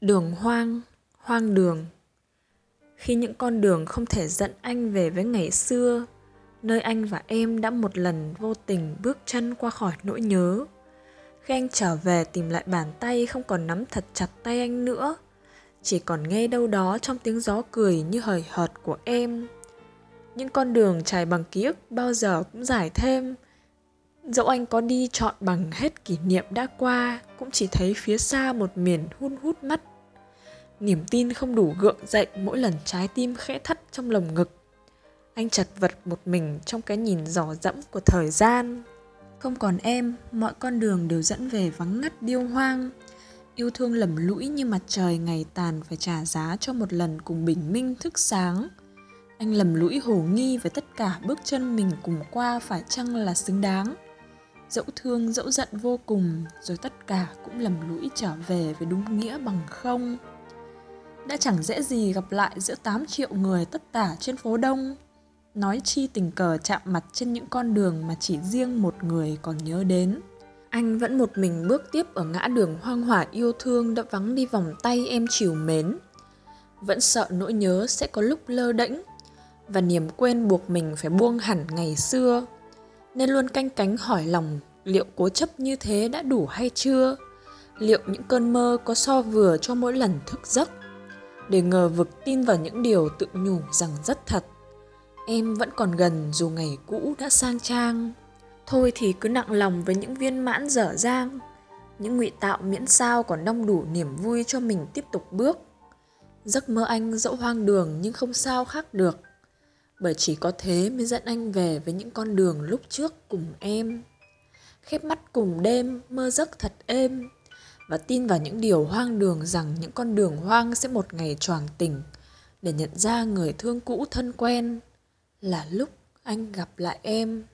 Đường hoang, hoang đường. Khi những con đường không thể dẫn anh về với ngày xưa Nơi anh và em đã một lần vô tình bước chân qua khỏi nỗi nhớ. Khi anh trở về tìm lại bàn tay không còn nắm thật chặt tay anh nữa Chỉ còn nghe đâu đó trong tiếng gió cười như hời hợt của em. Những con đường trải bằng ký ức bao giờ cũng dài thêm Dẫu anh có đi chọn bằng hết kỷ niệm đã qua, cũng chỉ thấy phía xa một miền hun hút mắt. Niềm tin không đủ gượng dậy mỗi lần trái tim khẽ thắt trong lồng ngực. Anh chật vật một mình trong cái nhìn dò dẫm của thời gian. Không còn em, mọi con đường đều dẫn về vắng ngắt điêu hoang. Yêu thương lầm lũi như mặt trời ngày tàn phải trả giá cho một lần cùng bình minh thức sáng. Anh lầm lũi hồ nghi về tất cả bước chân mình cùng qua phải chăng là xứng đáng dẫu thương, dẫu giận vô cùng, rồi tất cả cũng lầm lũi trở về với đúng nghĩa bằng không. Đã chẳng dễ gì gặp lại giữa 8 triệu người tất tả trên phố đông. Nói chi tình cờ chạm mặt trên những con đường mà chỉ riêng một người còn nhớ đến. Anh vẫn một mình bước tiếp ở ngã đường hoang hỏa yêu thương đã vắng đi vòng tay em chiều mến. Vẫn sợ nỗi nhớ sẽ có lúc lơ đễnh, và niềm quên buộc mình phải buông hẳn ngày xưa nên luôn canh cánh hỏi lòng, liệu cố chấp như thế đã đủ hay chưa? Liệu những cơn mơ có so vừa cho mỗi lần thức giấc? Để ngờ vực tin vào những điều tự nhủ rằng rất thật. Em vẫn còn gần dù ngày cũ đã sang trang. Thôi thì cứ nặng lòng với những viên mãn dở dang, những ngụy tạo miễn sao còn đông đủ niềm vui cho mình tiếp tục bước. Giấc mơ anh dẫu hoang đường nhưng không sao khác được bởi chỉ có thế mới dẫn anh về với những con đường lúc trước cùng em. Khép mắt cùng đêm, mơ giấc thật êm. Và tin vào những điều hoang đường rằng những con đường hoang sẽ một ngày choàng tỉnh để nhận ra người thương cũ thân quen là lúc anh gặp lại em.